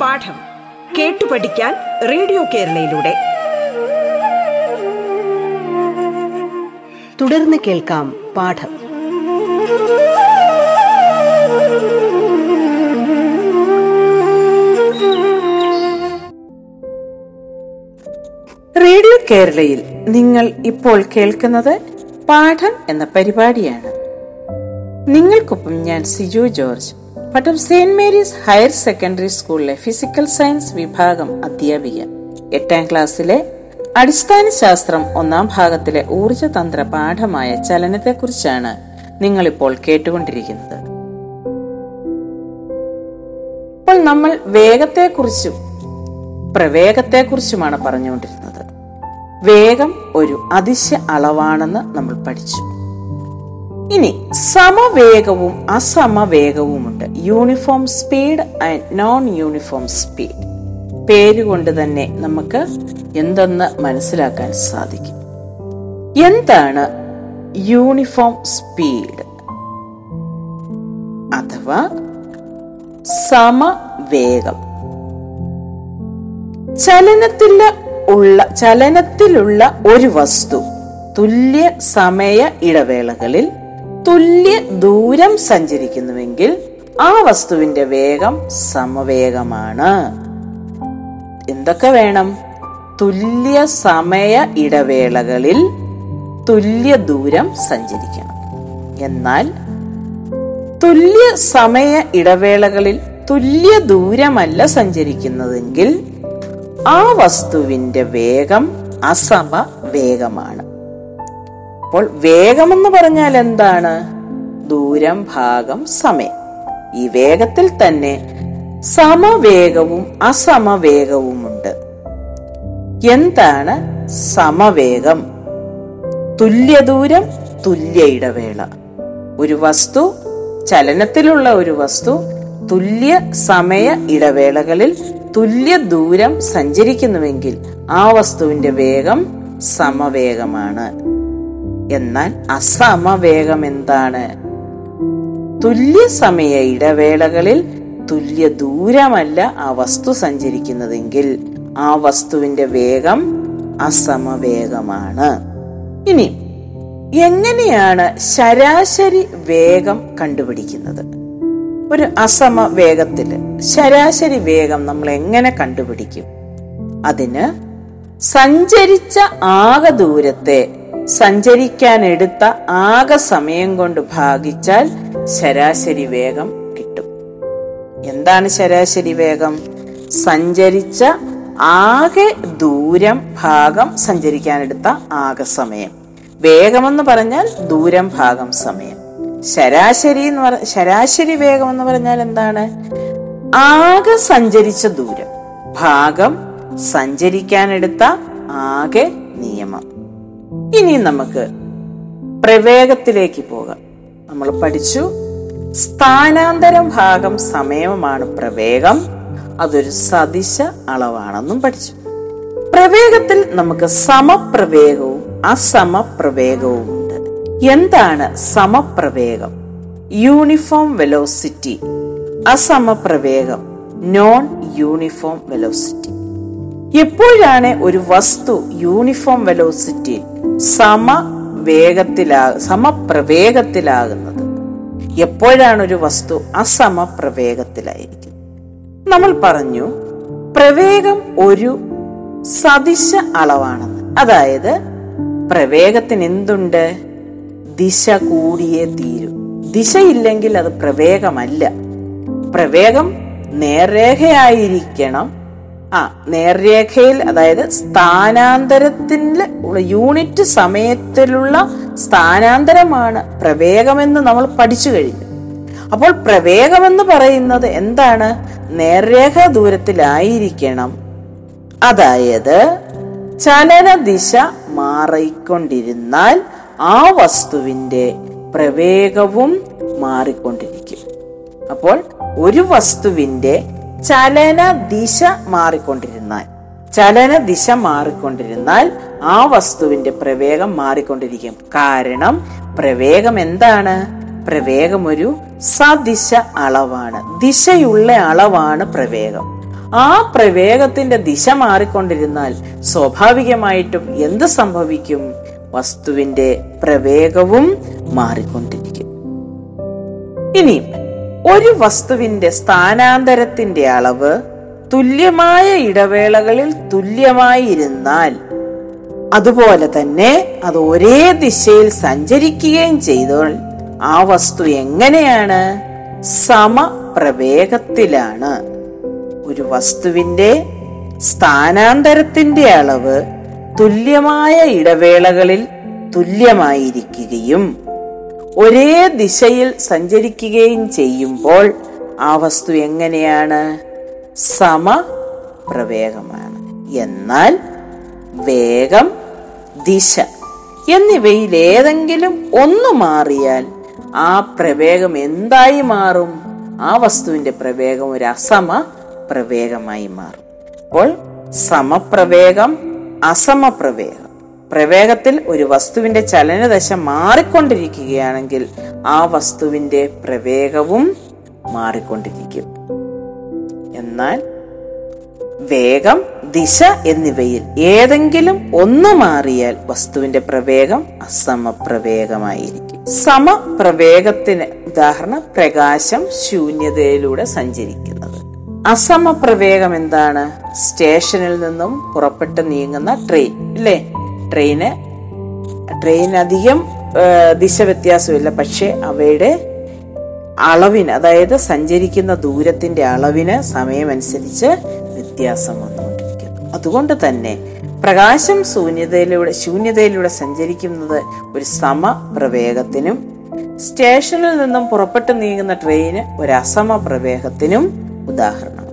പാഠം കേട്ടു പഠിക്കാൻ റേഡിയോ കേരളയിലൂടെ. തുടർന്ന് കേൾക്കാം പാഠം. റേഡിയോ കേരളയിൽ നിങ്ങൾ ഇപ്പോൾ കേൾക്കുന്നത് പാഠം എന്ന പരിപാടിയാണ്. നിങ്ങൾക്കൊപ്പം ഞാൻ Siju George Pattom saint Mary's higher secondary സ്കൂളിലെ ഫിസിക്കൽ സയൻസ് വിഭാഗം അധ്യാപിക എട്ടാം ക്ലാസ്സിലെ അടിസ്ഥാന ശാസ്ത്രം ഒന്നാം ഭാഗത്തിലെ ഊർജതന്ത്ര പാഠമായ ചലനത്തെക്കുറിച്ചാണ് നിങ്ങളിപ്പോൾ കേട്ടുകൊണ്ടിരിക്കുന്നത്. ഇപ്പോൾ നമ്മൾ വേഗത്തെക്കുറിച്ചും പ്രവേഗത്തെക്കുറിച്ചുമാണ് പറഞ്ഞുകൊണ്ടിരുന്നത്. വേഗം ഒരു അതിശയ അളവാണെന്ന് നമ്മൾ പഠിച്ചു. ഇനി സമവേഗവും അസമവേഗവുമുണ്ട്. Uniform speed and non uniform speed. പേരുകൊണ്ട് തന്നെ നമുക്ക് എന്തെന്ന് മനസ്സിലാക്കാൻ സാധിക്കും. എന്താണ് യൂണിഫോം സ്പീഡ്? അഥവാ സമവേഗം. ചലനത്തിൽ ഉള്ള ചലനത്തിലുള്ള ഒരു വസ്തു. തുല്യ സമയ ഇടവേളകളിൽ തുല്യ ദൂരം സഞ്ചരിക്കുന്നുവെങ്കിൽ ആ വസ്തുവിന്റെ വേഗം സമവേഗമാണ്. എന്തൊക്കെ വേണം? തുല്യ സമയ ഇടവേളകളിൽ തുല്യ ദൂരം സഞ്ചരിക്കണം. എന്നാൽ തുല്യ സമയ ഇടവേളകളിൽ തുല്യ ദൂരമല്ല സഞ്ചരിക്കുന്നതെങ്കിൽ ആ വസ്തുവിന്റെ വേഗം അസമ വേഗമാണ് അപ്പോൾ വേഗം എന്ന് പറഞ്ഞാൽ എന്താണ്? ദൂരം ഭാഗം സമയം. ഈ വേഗത്തിൽ തന്നെ സമവേഗവും അസമവേഗവുമുണ്ട്. എന്താണ് സമവേഗം? തുല്യ ദൂരം തുല്യ ഇടവേള. ഒരു വസ്തു ചലനത്തിലുള്ള ഒരു വസ്തു തുല്യ സമയ ഇടവേളകളിൽ തുല്യ ദൂരം സഞ്ചരിക്കുന്നുവെങ്കിൽ ആ വസ്തുവിന്റെ വേഗം സമവേഗമാണ്. എന്നാൽ അസമവേഗം എന്താണ്? തുല്യ സമയ ഇടവേളകളിൽ തുല്യ ദൂരമല്ല ആ വസ്തു സഞ്ചരിക്കുന്നതെങ്കിൽ ആ വസ്തുവിന്റെ വേഗം അസമവേഗമാണ്. ഇനി എങ്ങനെയാണ് ശരാശരി വേഗം കണ്ടുപിടിക്കുന്നത്? ഒരു അസമ വേഗത്തിൽ ശരാശരി വേഗം നമ്മൾ എങ്ങനെ കണ്ടുപിടിക്കും? അതിന് സഞ്ചരിച്ച ആകെ ദൂരത്തെ സഞ്ചരിക്കാൻ എടുത്ത ആകെ സമയം കൊണ്ട് ഭാഗിച്ചാൽ ശരാശരി വേഗം കിട്ടും. എന്താണ് ശരാശരി വേഗം? സഞ്ചരിച്ച ആകെ ദൂരം ഭാഗം സഞ്ചരിക്കാനെടുത്ത ആകെ സമയം. വേഗമെന്ന് പറഞ്ഞാൽ ദൂരം ഭാഗം സമയം. ശരാശരി എന്ന് പറ ശരാശരി വേഗം എന്ന് പറഞ്ഞാൽ എന്താണ്? ആകെ സഞ്ചരിച്ച ദൂരം. ഭാഗം സഞ്ചരിക്കാനെടുത്ത ആകെ നിയമം. ഇനി നമുക്ക് പ്രവേഗത്തിലേക്ക് പോകാം. നമ്മൾ പഠിച്ചു സ്ഥാനാന്തരം ഭാഗം സമയമാണ് പ്രവേഗം. അതൊരു സദിശ അളവാണെന്നും പഠിച്ചു. പ്രവേഗത്തിൽ നമുക്ക് സമപ്രവേഗവും അസമപ്രവേഗവും എന്താണ് സമപ്രവേഗം? Uniform velocity. അസമപ്രവേഗം. Non uniform velocity. എപ്പോഴാണ് ഒരു വസ്തു യൂണിഫോം വെലോസിറ്റി സമ വേഗത്തിലാ സമപ്രവേഗത്തിലാകുന്നത്? എപ്പോഴാണ് ഒരു വസ്തു അസമപ്രവേഗത്തിലായിരിക്കുന്നത് നമ്മൾ പറഞ്ഞു പ്രവേഗം ഒരു സദിശ അളവാണെന്ന്. അതായത് പ്രവേഗത്തിന് എന്തുണ്ട്? ദിശ കൂടിയേ തീരൂ. ദിശയില്ലെങ്കിൽ അത് പ്രവേഗമല്ല. പ്രവേഗം നേർരേഖയായിരിക്കണം. ആ നേർരേഖയിൽ അതായത് സ്ഥാനാന്തരത്തിൽ യൂണിറ്റ് സമയത്തിലുള്ള സ്ഥാനാന്തരമാണ് പ്രവേഗമെന്ന് നമ്മൾ പഠിച്ചു കഴിഞ്ഞു. അപ്പോൾ പ്രവേഗമെന്ന് പറയുന്നത് എന്താണ്? നേർരേഖ ദൂരത്തിലായിരിക്കണം. അതായത് ചലന ദിശ മാറിക്കൊണ്ടിരുന്നാൽ ആ വസ്തുവിന്റെ പ്രവേഗവും മാറിക്കൊണ്ടിരിക്കും. അപ്പോൾ ഒരു വസ്തുവിന്റെ ചലന ദിശ മാറിക്കൊണ്ടിരുന്നാൽ ചലന ദിശ മാറിക്കൊണ്ടിരുന്നാൽ ആ വസ്തുവിന്റെ പ്രവേഗം മാറിക്കൊണ്ടിരിക്കും. കാരണം പ്രവേഗം എന്താണ്? പ്രവേഗം ഒരു സദിശ അളവാണ്. ദിശയുള്ള അളവാണ് പ്രവേഗം. ആ പ്രവേഗത്തിന്റെ ദിശ മാറിക്കൊണ്ടിരുന്നാൽ സ്വാഭാവികമായിട്ടും എന്ത് സംഭവിക്കും? വസ്തുവിന്റെ പ്രവേഗവും മാറിക്കൊണ്ടിരിക്കും. ഇനി ഒരു വസ്തുവിന്റെ സ്ഥാനാന്തരത്തിന്റെ അളവ് തുല്യമായ ഇടവേളകളിൽ തുല്യമായിരുന്നാൽ അതുപോലെ തന്നെ അത് ഒരേ ദിശയിൽ സഞ്ചരിക്കുകയും ചെയ്താൽ ആ വസ്തു എങ്ങനെയാണ്? സമപ്രവേഗത്തിലാണ്. ഒരു വസ്തുവിന്റെ സ്ഥാനാന്തരത്തിന്റെ അളവ് തുല്യമായ ഇടവേളകളിൽ തുല്യമായിരിക്കുകയും ഒരേ ദിശയിൽ സഞ്ചരിക്കുകയും ചെയ്യുമ്പോൾ ആ വസ്തു എങ്ങനെയാണ്? സമപ്രവേഗമാണ്. എന്നാൽ വേഗം ദിശ എന്നിവയിൽ ഏതെങ്കിലും ഒന്ന് മാറിയാൽ ആ പ്രവേഗം എന്തായി മാറും? ആ വസ്തുവിന്റെ പ്രവേഗം ഒരു അസമ പ്രവേഗമായി മാറും. അപ്പോൾ സമപ്രവേഗം അസമപ്രവേഗം പ്രവേഗത്തിൽ ഒരു വസ്തുവിന്റെ ചലനദശ മാറിക്കൊണ്ടിരിക്കുകയാണെങ്കിൽ ആ വസ്തുവിന്റെ പ്രവേഗവും മാറിക്കൊണ്ടിരിക്കും. എന്നാൽ വേഗം ദിശ എന്നിവയിൽ ഏതെങ്കിലും ഒന്ന് മാറിയാൽ വസ്തുവിന്റെ പ്രവേഗം അസമപ്രവേഗമായിരിക്കും സമപ്രവേഗത്തിന് ഉദാഹരണം പ്രകാശം ശൂന്യതയിലൂടെ സഞ്ചരിക്കുന്നത് അസമപ്രവേഗം എന്താണ്? സ്റ്റേഷനിൽ നിന്നും പുറപ്പെട്ട് നീങ്ങുന്ന ട്രെയിൻ ഇല്ലേ? ട്രെയിന് ട്രെയിൻ അധികം ദിശ വ്യത്യാസമില്ല പക്ഷെ അവയുടെ അളവിന് അതായത് സഞ്ചരിക്കുന്ന ദൂരത്തിന്റെ അളവിന് സമയമനുസരിച്ച് വ്യത്യാസം വന്നുകൊണ്ടിരിക്കുന്നു. അതുകൊണ്ട് തന്നെ പ്രകാശം ശൂന്യതയിലൂടെ ശൂന്യതയിലൂടെ സഞ്ചരിക്കുന്നത് ഒരു സമപ്രവേഗത്തിനും സ്റ്റേഷനിൽ നിന്നും പുറപ്പെട്ടു നീങ്ങുന്ന ട്രെയിന് ഒരു അസമപ്രവേഗത്തിനും ഉദാഹരണം.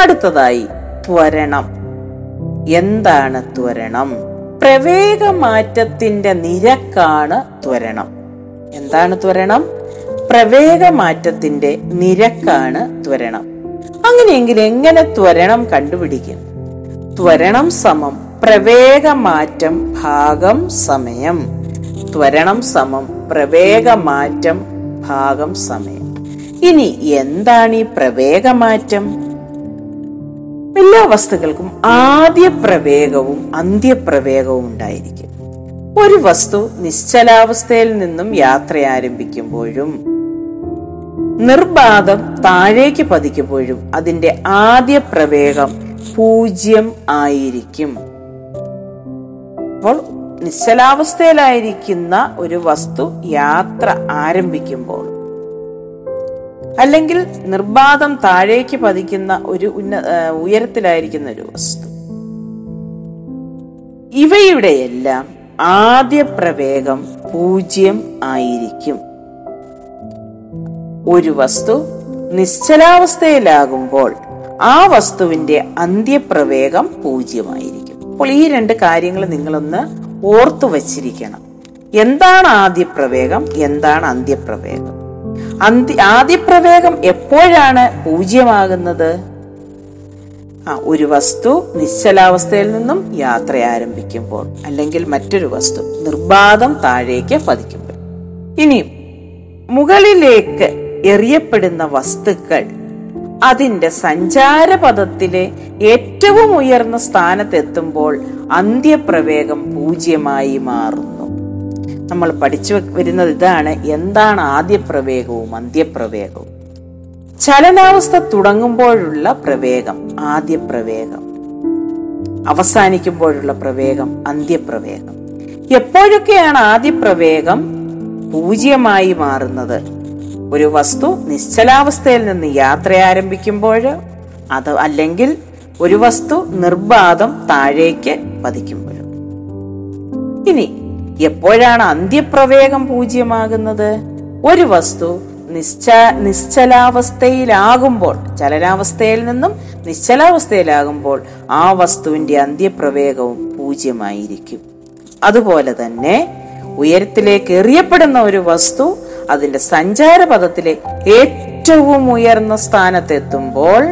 അടുത്തതായി ത്വരണം. എന്താണ് ത്വരണം? പ്രവേഗമാറ്റത്തിന്റെ നിരക്കാണ് ത്വരണം. എന്താണ് ത്വരണം? പ്രവേഗമാറ്റത്തിന്റെ നിരക്കാണ് ത്വരണം. അങ്ങനെയെങ്കിൽ എങ്ങനെ ത്വരണം കണ്ടുപിടിക്കും? ത്വരണം സമം പ്രവേഗമാറ്റം ഭാഗം സമയം. ത്വരണം സമം പ്രവേഗമാറ്റം ഭാഗം സമയം. ഇനി എന്താണ് ഈ പ്രവേഗമാറ്റം? എല്ലാ വസ്തുക്കൾക്കും ആദ്യ പ്രവേഗവും അന്ത്യപ്രവേഗവും ഉണ്ടായിരിക്കും. ഒരു വസ്തു നിശ്ചലാവസ്ഥയിൽ നിന്നും യാത്ര ആരംഭിക്കുമ്പോഴും നിർബാധം താഴേക്ക് പതിക്കുമ്പോഴും അതിന്റെ ആദ്യ പ്രവേഗം പൂജ്യം ആയിരിക്കും. അപ്പോൾ നിശ്ചലാവസ്ഥയിലായിരിക്കുന്ന ഒരു വസ്തു യാത്ര ആരംഭിക്കുമ്പോൾ അല്ലെങ്കിൽ നിർബാധം താഴേക്ക് പതിക്കുന്ന ഒരു ഉന്ന ഉയരത്തിലായിരിക്കുന്ന ഒരു വസ്തു. ഇവയുടെയെല്ലാം ആദ്യ പ്രവേഗം പൂജ്യം ആയിരിക്കും. ഒരു വസ്തു നിശ്ചലാവസ്ഥയിലാകുമ്പോൾ ആ വസ്തുവിന്റെ അന്ത്യപ്രവേഗം പൂജ്യമായിരിക്കും. അപ്പോൾ ഈ രണ്ട് കാര്യങ്ങൾ നിങ്ങളൊന്ന് ഓർത്തു വച്ചിരിക്കണം എന്താണ് ആദ്യ പ്രവേഗം എന്താണ് അന്ത്യപ്രവേഗം? അന്ത്യ ആദിപ്രവേഗം എപ്പോഴാണ് പൂജ്യമാകുന്നത്? ആ ഒരു വസ്തു നിശ്ചലാവസ്ഥയിൽ നിന്നും യാത്ര ആരംഭിക്കുമ്പോൾ അല്ലെങ്കിൽ മറ്റൊരു വസ്തു നിർബാധം താഴേക്ക് പതിക്കുമ്പോൾ. ഇനി മുകളിലേക്ക് എറിയപ്പെടുന്ന വസ്തുക്കൾ അതിന്റെ സഞ്ചാരപഥത്തിലെ ഏറ്റവും ഉയർന്ന സ്ഥാനത്തെത്തുമ്പോൾ അന്ത്യപ്രവേഗം പൂജ്യമായി മാറുന്നു. നമ്മൾ പഠിച്ചു വരുന്നത് ഇതാണ്. എന്താണ് ആദ്യ പ്രവേഗവും അന്ത്യപ്രവേഗവും ചലനാവസ്ഥ തുടങ്ങുമ്പോഴുള്ള പ്രവേഗം ആദ്യ പ്രവേഗം. അവസാനിക്കുമ്പോഴുള്ള പ്രവേഗം അന്ത്യപ്രവേഗം എപ്പോഴൊക്കെയാണ് ആദ്യ പ്രവേഗം പൂജ്യമായി മാറുന്നത്? ഒരു വസ്തു നിശ്ചലാവസ്ഥയിൽ നിന്ന് യാത്ര ആരംഭിക്കുമ്പോൾ അത് അല്ലെങ്കിൽ ഒരു വസ്തു നിർബാധം താഴേക്ക് പതിക്കുമ്പോഴും ഇനി എപ്പോഴാണ് അന്ത്യപ്രവേഗം പൂജ്യമാകുന്നത്? ഒരു വസ്തു നിശ്ച നിശ്ചലാവസ്ഥയിലാകുമ്പോൾ ചലനാവസ്ഥയിൽ നിന്നും നിശ്ചലാവസ്ഥയിലാകുമ്പോൾ ആ വസ്തുവിന്റെ അന്ത്യപ്രവേഗവും പൂജ്യമായിരിക്കും. അതുപോലെ തന്നെ ഉയരത്തിലേക്ക് എറിയപ്പെടുന്ന ഒരു വസ്തു അതിന്റെ സഞ്ചാരപഥത്തിലെ ഏറ്റവും ഉയർന്ന സ്ഥാനത്തെത്തുമ്പോൾ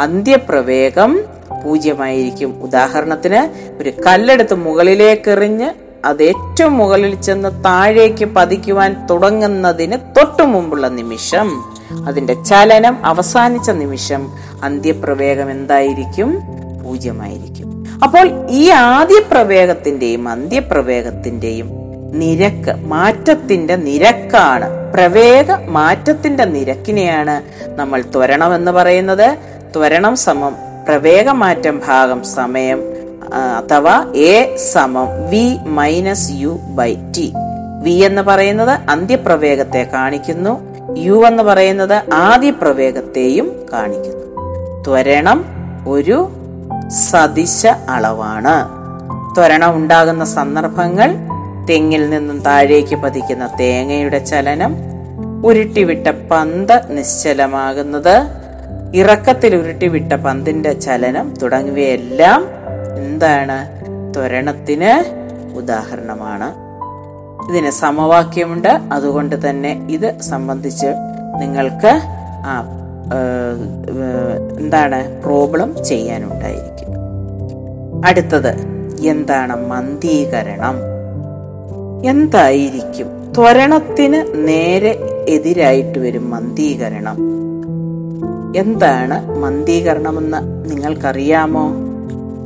അന്ത്യപ്രവേഗം പൂജ്യമായിരിക്കും. ഉദാഹരണത്തിന് ഒരു കല്ലെടുത്ത് മുകളിലേക്ക് എറിഞ്ഞ് അത് ഏറ്റവും മുകളിൽ ചെന്ന് താഴേക്ക് പതിക്കുവാൻ തുടങ്ങുന്നതിന് തൊട്ടു മുമ്പുള്ള നിമിഷം. അതിന്റെ ചലനം അവസാനിച്ച നിമിഷം അന്ത്യപ്രവേഗം എന്തായിരിക്കും? പൂജ്യമായിരിക്കും. അപ്പോൾ ഈ ആദ്യ പ്രവേഗത്തിന്റെയും അന്ത്യപ്രവേഗത്തിന്റെയും നിരക്ക് മാറ്റത്തിന്റെ നിരക്കാണ്. പ്രവേഗ മാറ്റത്തിന്റെ നിരക്കിനെയാണ് നമ്മൾ ത്വരണം എന്ന് പറയുന്നത്. ത്വരണം സമം പ്രവേഗമാറ്റം ഭാഗം സമയം അഥവാ എ സമം V minus U by T. V എന്ന് പറയുന്നത് അന്ത്യപ്രവേഗത്തെ കാണിക്കുന്നു. യു എന്ന് പറയുന്നത് ആദ്യ പ്രവേഗത്തെയും കാണിക്കുന്നു. ത്വരണം ഒരു സദിശ അളവാണ്. ത്വരണം ഉണ്ടാകുന്ന സന്ദർഭങ്ങൾ തെങ്ങിൽ നിന്നും താഴേക്ക് പതിക്കുന്ന തേങ്ങയുടെ ചലനം ഉരുട്ടിവിട്ട പന്ത് നിശ്ചലമാകുന്നത് ഇറക്കത്തിൽ ഉരുട്ടിവിട്ട പന്തിന്റെ ചലനം തുടങ്ങിയവയെല്ലാം എന്താണ്? ത്വരണത്തിന് ഉദാഹരണമാണ്. ഇതിന് സമവാക്യമുണ്ട്. അതുകൊണ്ട് തന്നെ ഇത് സംബന്ധിച്ച് നിങ്ങൾക്ക് ആ എന്താണ് പ്രോബ്ലം ചെയ്യാനുണ്ടായിരിക്കും. അടുത്തത് എന്താണ് മന്ദീകരണം? എന്തായിരിക്കും? ത്വരണത്തിന് നേരെ എതിരായിട്ട് വരും മന്ദീകരണം. എന്താണ് മന്ദീകരണമെന്ന് നിങ്ങൾക്കറിയാമോ?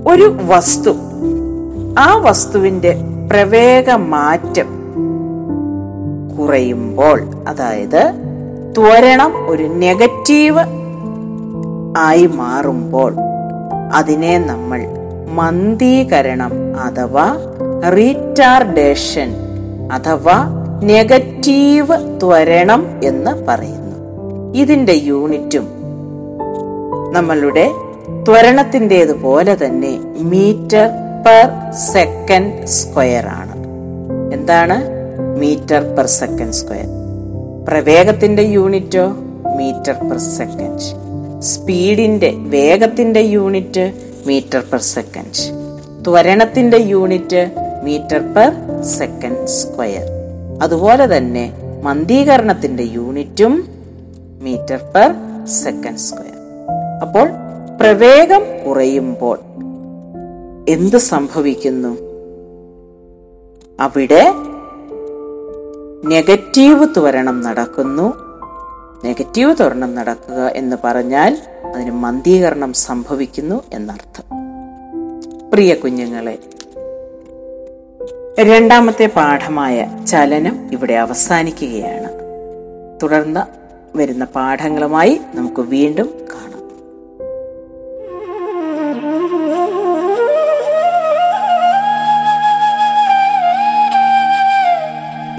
ഒരു വസ്തു. ആ വസ്തുവിന്റെ പ്രവേഗ മാറ്റം കുറയുമ്പോൾ അതായത് ത്വരണം ഒരു നെഗറ്റീവ് ആയി മാറുമ്പോൾ അതിനെ നമ്മൾ മന്ദീകരണം അഥവാ റീറ്റാർഡേഷൻ അഥവാ നെഗറ്റീവ് ത്വരണം എന്ന് പറയുന്നു. ഇതിന്റെ യൂണിറ്റും നമ്മളുടെ ത്വരണത്തിന്റെതുപോലെ തന്നെ മീറ്റർ പെർ സെക്കൻഡ് സ്ക്വയർ ആണ്. എന്താണ് മീറ്റർ പെർ സെക്കൻഡ് സ്ക്വയർ? പ്രവേഗത്തിന്റെ യൂണിറ്റോ മീറ്റർ പെർ സെക്കൻഡ്. സ്പീഡിന്റെ വേഗത്തിന്റെ unit metre per second. ത്വരണത്തിന്റെ unit metre per second square. അതുപോലെ തന്നെ മന്ദീകരണത്തിന്റെ യൂണിറ്റും മീറ്റർ പെർ സെക്കൻഡ് സ്ക്വയർ. അപ്പോൾ പ്രവേഗം കുറയുമ്പോൾ എന്ത് സംഭവിക്കുന്നു? അവിടെ നെഗറ്റീവ് ത്വരണം നടക്കുന്നു. നെഗറ്റീവ് ത്വരണം നടക്കുക എന്ന് പറഞ്ഞാൽ അതിന് മന്ദീകരണം സംഭവിക്കുന്നു എന്നർത്ഥം. പ്രിയ കുഞ്ഞുങ്ങളെ രണ്ടാമത്തെ പാഠമായ ചലനം ഇവിടെ അവസാനിക്കുകയാണ്. തുടർന്ന് വരുന്ന പാഠങ്ങളുമായി നമുക്ക് വീണ്ടും കാണാം.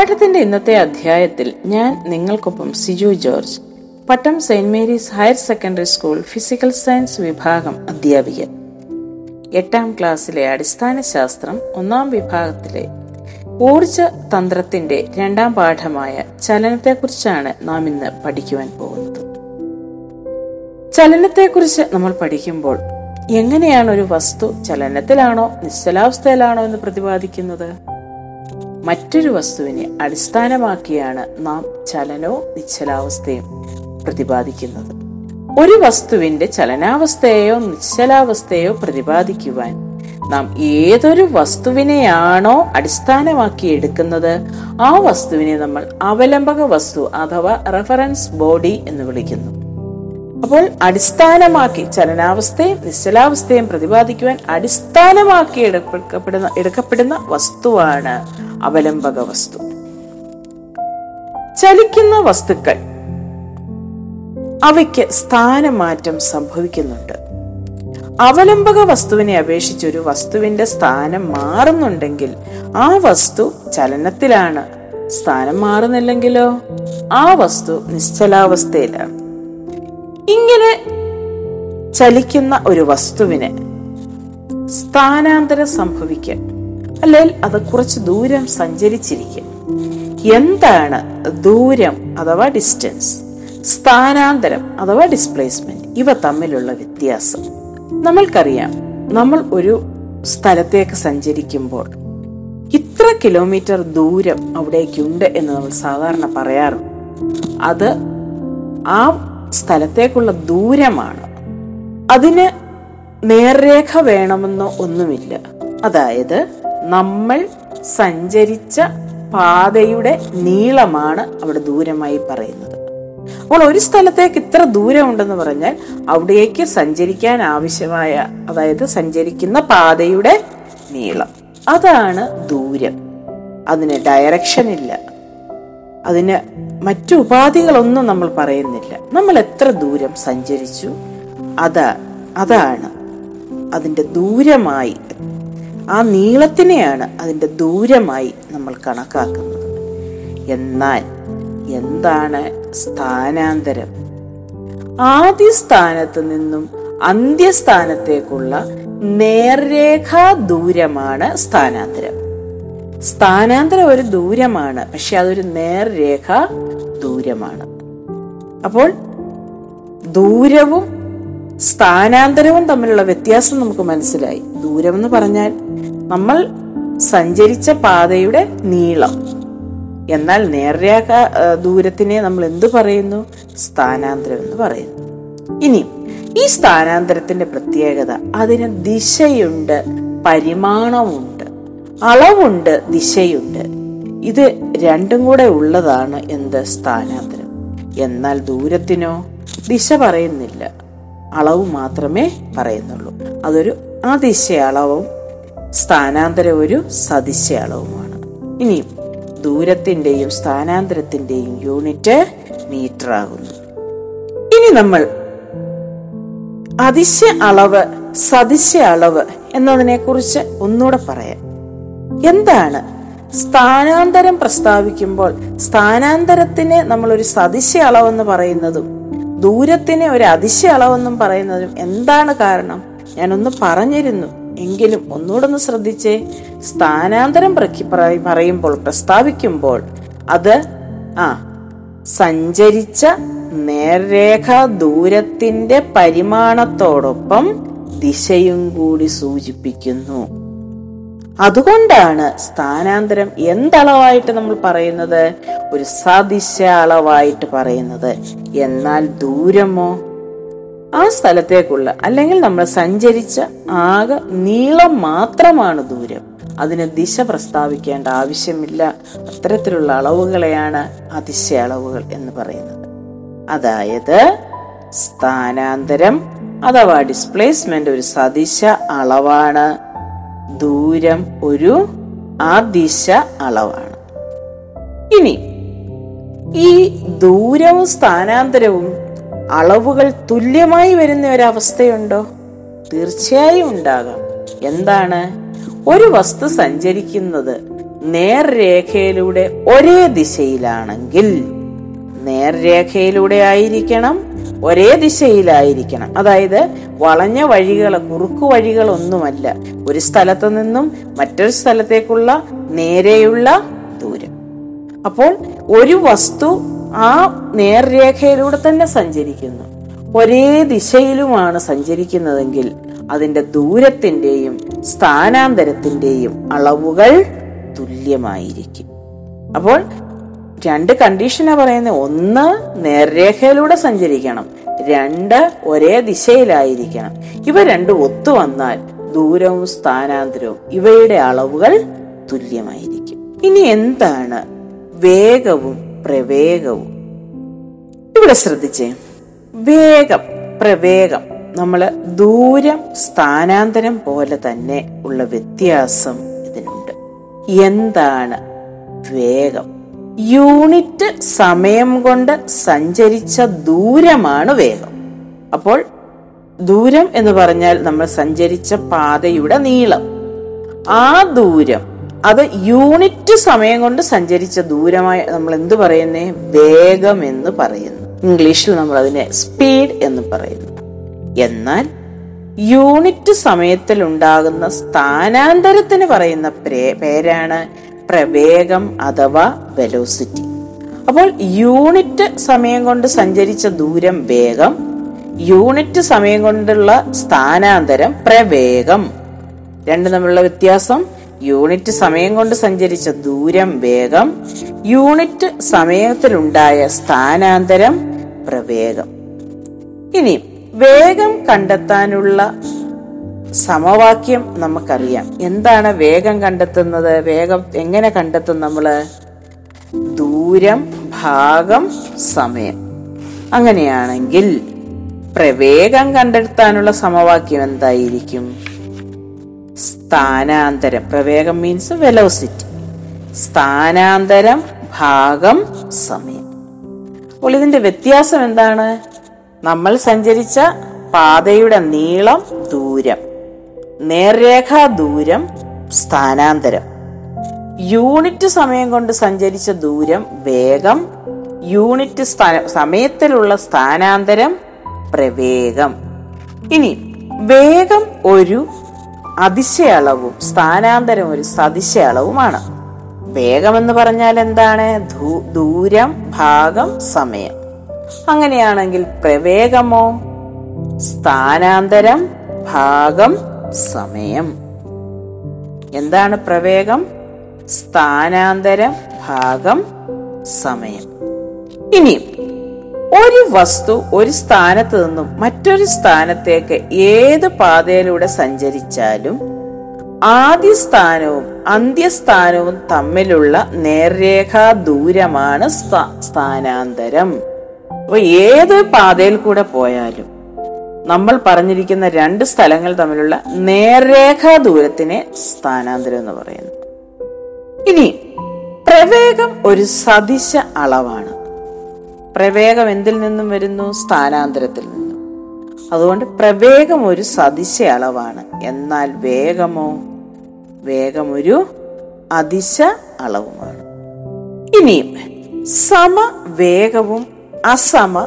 പാഠത്തിന്റെ ഇന്നത്തെ അധ്യായത്തിൽ ഞാൻ നിങ്ങൾക്കൊപ്പം Siju George Pattom saint Mary's higher secondary school physical science വിഭാഗം അധ്യാപികൻ. എട്ടാം ക്ലാസ്സിലെ അടിസ്ഥാന ശാസ്ത്രം ഒന്നാം വിഭാഗത്തിലെ ഊർജ തന്ത്രത്തിന്റെ രണ്ടാം പാഠമായ ചലനത്തെക്കുറിച്ചാണ് നാം ഇന്ന് പഠിക്കുവാൻ പോകുന്നത്. ചലനത്തെക്കുറിച്ച് നമ്മൾ പഠിക്കുമ്പോൾ എങ്ങനെയാണ് ഒരു വസ്തു ചലനത്തിലാണോ നിശ്ചലാവസ്ഥയിലാണോ എന്ന് പ്രതിപാദിക്കുന്നത്? മറ്റൊരു വസ്തുവിനെ അടിസ്ഥാനമാക്കിയാണ് നാം ചലനവും നിശ്ചലാവസ്ഥയും പ്രതിപാദിക്കുന്നത്. ഒരു വസ്തുവിന്റെ ചലനാവസ്ഥയോ നിശ്ചലാവസ്ഥയോ പ്രതിപാദിക്കുവാൻ നാം ഏതൊരു വസ്തുവിനെയാണോ അടിസ്ഥാനമാക്കി എടുക്കുന്നത് ആ വസ്തുവിനെ നമ്മൾ അവലംബക വസ്തു അഥവാ റെഫറൻസ് ബോഡി എന്ന് വിളിക്കുന്നു. അപ്പോൾ അടിസ്ഥാനമാക്കി ചലനാവസ്ഥയും നിശ്ചലാവസ്ഥയും പ്രതിപാദിക്കുവാൻ അടിസ്ഥാനമാക്കി എടുക്കപ്പെടുന്ന എടുക്കപ്പെടുന്ന വസ്തുവാണ് അവലംബക വസ്തു ചലിക്കുന്ന വസ്തുക്കൾ. അവയ്ക്ക് സ്ഥാനമാറ്റം സംഭവിക്കുന്നുണ്ട്. അവലംബക വസ്തുവിനെ അപേക്ഷിച്ച് ഒരു വസ്തുവിന്റെ സ്ഥാനം മാറുന്നുണ്ടെങ്കിൽ ആ വസ്തു ചലനത്തിലാണ്. സ്ഥാനം മാറുന്നില്ലെങ്കിലോ? ആ വസ്തു നിശ്ചലാവസ്ഥയിലാണ്. ഇങ്ങനെ ചലിക്കുന്ന ഒരു വസ്തുവിന് സ്ഥാനാന്തരം സംഭവിക്കാൻ അല്ലെങ്കിൽ അത് കുറച്ച് ദൂരം സഞ്ചരിച്ചിരിക്കും. എന്താണ് ദൂരം അഥവാ ഡിസ്റ്റൻസ് സ്ഥാനാന്തരം അഥവാ ഡിസ്പ്ലേസ്മെന്റ് ഇവ തമ്മിലുള്ള വ്യത്യാസം. നമ്മൾക്കറിയാം നമ്മൾ ഒരു സ്ഥലത്തേക്ക് സഞ്ചരിക്കുമ്പോൾ ഇത്ര കിലോമീറ്റർ ദൂരം അവിടേക്കുണ്ട് എന്ന് നമ്മൾ സാധാരണ പറയാറുണ്ട്. അത് ആ സ്ഥലത്തേക്കുള്ള ദൂരമാണ്. അതിന് നേർരേഖ വേണമെന്നോ ഒന്നുമില്ല. അതായത് നമ്മൾ സഞ്ചരിച്ച പാതയുടെ നീളമാണ് അവിടെ ദൂരമായി പറയുന്നത്. അപ്പോൾ ഒരു സ്ഥലത്തേക്ക് ഇത്ര ദൂരം ഉണ്ടെന്ന് പറഞ്ഞാൽ അവിടേക്ക് സഞ്ചരിക്കാൻ ആവശ്യമായ അതായത് സഞ്ചരിക്കുന്ന പാതയുടെ നീളം. അതാണ് ദൂരം. അതിന് ഡയറക്ഷൻ ഇല്ല. അതിന് മറ്റു ഉപാധികളൊന്നും നമ്മൾ പറയുന്നില്ല. നമ്മൾ എത്ര ദൂരം സഞ്ചരിച്ചു? അതാ അതാണ് അതിന്റെ ദൂരമായി ആ നീളത്തിനെയാണ് അതിന്റെ ദൂരമായി നമ്മൾ കണക്കാക്കുന്നത്. എന്നാൽ എന്താണ് സ്ഥാനാന്തരം? ആദ്യ സ്ഥാനത്ത് നിന്നും അന്ത്യസ്ഥാനത്തേക്കുള്ള നേർരേഖാ ദൂരമാണ് സ്ഥാനാന്തരം. സ്ഥാനാന്തരം ഒരു ദൂരമാണ് പക്ഷെ അതൊരു നേർരേഖ ദൂരമാണ്. അപ്പോൾ ദൂരവും സ്ഥാനാന്തരവും തമ്മിലുള്ള വ്യത്യാസം നമുക്ക് മനസ്സിലായി. ദൂരം എന്ന് പറഞ്ഞാൽ നമ്മൾ സഞ്ചരിച്ച പാതയുടെ നീളം. എന്നാൽ നേർരേഖ ദൂരത്തിനെ നമ്മൾ എന്തു പറയുന്നു? സ്ഥാനാന്തരം എന്ന് പറയുന്നു. ഇനി ഈ സ്ഥാനാന്തരത്തിന്റെ പ്രത്യേകത അതിന് ദിശയുണ്ട് പരിമാണമുണ്ട് അളവുണ്ട് ദിശയുണ്ട്. ഇത് രണ്ടും കൂടെ ഉള്ളതാണ് എന്ത്? സ്ഥാനാന്തരം. എന്നാൽ ദൂരത്തിനോ ദിശ പറയുന്നില്ല. അളവ് മാത്രമേ പറയുന്നുള്ളൂ. അതൊരു അതിശ അളവും സ്ഥാനാന്തരം ഒരു സദിശ അളവുമാണ്. ഇനിയും ദൂരത്തിന്റെയും സ്ഥാനാന്തരത്തിന്റെയും യൂണിറ്റ് മീറ്റർ ആകുന്നു. ഇനി നമ്മൾ അതിശ അളവ് സദിശ അളവ് എന്നതിനെ കുറിച്ച് ഒന്നുകൂടെ പറയാം. എന്താണ് സ്ഥാനാന്തരം പ്രസ്താവിക്കുമ്പോൾ സ്ഥാനാന്തരത്തിന് നമ്മൾ ഒരു സദിശ അളവെന്ന് പറയുന്നതും ദൂരത്തിന് ഒരു അതിശയ അളവെന്നും പറയുന്നതിനും എന്താണ് കാരണം? ഞാനൊന്ന് പറഞ്ഞിരുന്നു. എങ്കിലും ഒന്നുകൂടെ ഒന്ന് ശ്രദ്ധിച്ചേ. സ്ഥാനാന്തരം പറയുമ്പോൾ പ്രസ്താവിക്കുമ്പോൾ അത് ആ സഞ്ചരിച്ച നേർരേഖ ദൂരത്തിന്റെ പരിമാണത്തോടൊപ്പം ദിശയും കൂടി സൂചിപ്പിക്കുന്നു. അതുകൊണ്ടാണ് സ്ഥാനാന്തരം എന്തളവായിട്ട് നമ്മൾ പറയുന്നത്? ഒരു സദിശ അളവായിട്ട് പറയുന്നത്. എന്നാൽ ദൂരമോ? ആ സ്ഥലത്തേക്കുള്ള അല്ലെങ്കിൽ നമ്മൾ സഞ്ചരിച്ച ആകെ നീളം മാത്രമാണ് ദൂരം. അതിന് ദിശ പ്രസ്താവിക്കേണ്ട ആവശ്യമില്ല. അത്തരത്തിലുള്ള അളവുകളെയാണ് അതിശ അളവുകൾ എന്ന് പറയുന്നത്. അതായത് സ്ഥാനാന്തരം അഥവാ ഡിസ്പ്ലേസ്മെന്റ് ഒരു സദിശ അളവാണ്. ദൂരം ഒരു ആ ദിശ അളവാണ്. ഇനി ഈ ദൂരവും സ്ഥാനാന്തരവും അളവുകൾ തുല്യമായി വരുന്ന ഒരവസ്ഥയുണ്ടോ? തീർച്ചയായും ഉണ്ടാകാം. എന്താണ്? ഒരു വസ്തു സഞ്ചരിക്കുന്നത് നേർരേഖയിലൂടെ ഒരേ ദിശയിലാണെങ്കിൽ നേർരേഖയിലൂടെ ആയിരിക്കണം ഒരേ ദിശയിലായിരിക്കണം. അതായത് വളഞ്ഞ വഴികൾ കുറുക്കു വഴികളൊന്നുമല്ല. ഒരു സ്ഥലത്തു നിന്നും മറ്റൊരു സ്ഥലത്തേക്കുള്ള നേരെയുള്ള ദൂരം. അപ്പോൾ ഒരു വസ്തു ആ നേർരേഖയിലൂടെ തന്നെ സഞ്ചരിക്കുന്നു. ഒരേ ദിശയിലുമാണ് സഞ്ചരിക്കുന്നതെങ്കിൽ അതിന്റെ ദൂരത്തിന്റെയും സ്ഥാനാന്തരത്തിന്റെയും അളവുകൾ തുല്യമായിരിക്കും. അപ്പോൾ രണ്ട് കണ്ടീഷനാ പറയുന്നത് ഒന്ന് നേർരേഖയിലൂടെ സഞ്ചരിക്കണം. രണ്ട് ഒരേ ദിശയിലായിരിക്കണം. ഇവ രണ്ടും ഒത്തു വന്നാൽ ദൂരവും സ്ഥാനാന്തരവും ഇവയുടെ അളവുകൾ തുല്യമായിരിക്കും. ഇനി എന്താണ്? വേഗവും പ്രവേഗവും. ഇവിടെ ശ്രദ്ധിച്ചേ. വേഗം പ്രവേഗം. നമ്മൾ ദൂരം സ്ഥാനാന്തരം പോലെ തന്നെ ഉള്ള വ്യത്യാസം ഇതിനുണ്ട്. എന്താണ് വേഗം? യൂണിറ്റ് സമയം കൊണ്ട് സഞ്ചരിച്ച ദൂരമാണ് വേഗം. അപ്പോൾ ദൂരം എന്ന് പറഞ്ഞാൽ നമ്മൾ സഞ്ചരിച്ച പാതയുടെ നീളം. ആ ദൂരം അത് യൂണിറ്റ് സമയം കൊണ്ട് സഞ്ചരിച്ച ദൂരമായി നമ്മൾ എന്ത് പറയുന്നേ? വേഗം എന്ന് പറയുന്നു. ഇംഗ്ലീഷിൽ നമ്മൾ അതിനെ സ്പീഡ് എന്ന് പറയുന്നു. എന്നാൽ യൂണിറ്റ് സമയത്തിൽ ഉണ്ടാകുന്ന സ്ഥാനാന്തരത്തിന് പറയുന്ന പേരാണ് പ്രവേഗം അഥവാ വെലോസിറ്റി അപ്പോൾ യൂണിറ്റ് സമയം കൊണ്ട് സഞ്ചരിച്ച ദൂരം വേഗം യൂണിറ്റ് സമയം കൊണ്ടുള്ള സ്ഥാനാന്തരം പ്രവേഗം. രണ്ടും തമ്മിലുള്ള വ്യത്യാസം യൂണിറ്റ് സമയം കൊണ്ട് സഞ്ചരിച്ച ദൂരം വേഗം യൂണിറ്റ് സമയത്തിലുണ്ടായ സ്ഥാനാന്തരം പ്രവേഗം. ഇനി വേഗം കണ്ടെത്താനുള്ള സമവാക്യം നമുക്കറിയാം. എന്താണ് വേഗം കണ്ടെത്തുന്നത്? വേഗം എങ്ങനെ കണ്ടെത്തും നമ്മൾ ദൂരം ഭാഗം സമയം. അങ്ങനെയാണെങ്കിൽ പ്രവേഗം കണ്ടെത്താനുള്ള സമവാക്യം എന്തായിരിക്കും? സ്ഥാനാന്തരം. പ്രവേഗം മീൻസ് വെലോസിറ്റി സ്ഥാനാന്തരം ഭാഗം സമയം. അപ്പോൾ ഇതിന്റെ വ്യത്യാസം എന്താണ്? നമ്മൾ സഞ്ചരിച്ച പാതയുടെ നീളം ദൂരം. നേർരേഖാ ദൂരം സ്ഥാനാന്തരം. യൂണിറ്റ് സമയം കൊണ്ട് സഞ്ചരിച്ച ദൂരം വേഗം യൂണിറ്റ് സമയത്തിലുള്ള സ്ഥാനാന്തരം പ്രവേഗം. ഇനി വേഗം ഒരു അതിശയളവും സ്ഥാനാന്തരം ഒരു സതിശയളവുമാണ്. വേഗം എന്ന് പറഞ്ഞാൽ എന്താണ്? ദൂരം ഭാഗം സമയം. അങ്ങനെയാണെങ്കിൽ പ്രവേഗമോ? സ്ഥാനാന്തരം ഭാഗം സമയം. എന്താണ് പ്രവേഗം? സ്ഥാനാന്തരം ഭാഗം സമയം. ഇനി ഒരു വസ്തു ഒരു സ്ഥാനത്ത് നിന്നും മറ്റൊരു സ്ഥാനത്തേക്ക് ഏത് പാതയിലൂടെ സഞ്ചരിച്ചാലും ആദ്യ സ്ഥാനവും അന്ത്യസ്ഥാനവും തമ്മിലുള്ള നേർരേഖാ ദൂരമാണ് സ്ഥാനാന്തരം. അപ്പൊ ഏത് പാതയിൽ കൂടെ പോയാലും നമ്മൾ പറഞ്ഞിരിക്കുന്ന രണ്ട് സ്ഥലങ്ങൾ തമ്മിലുള്ള നേർരേഖാ ദൂരത്തിനെ സ്ഥാനാന്തരം എന്ന് പറയുന്നു. ഇനി പ്രവേഗം ഒരു സദിശ അളവാണ്. പ്രവേഗം എന്തിൽ നിന്നും വരുന്നു? സ്ഥാനാന്തരത്തിൽ നിന്നും. അതുകൊണ്ട് പ്രവേഗം ഒരു സദിശ അളവാണ്. എന്നാൽ വേഗമോ? വേഗം ഒരു അതിശ അളവുമാണ്. ഇനിയും സമവേഗവും അസമ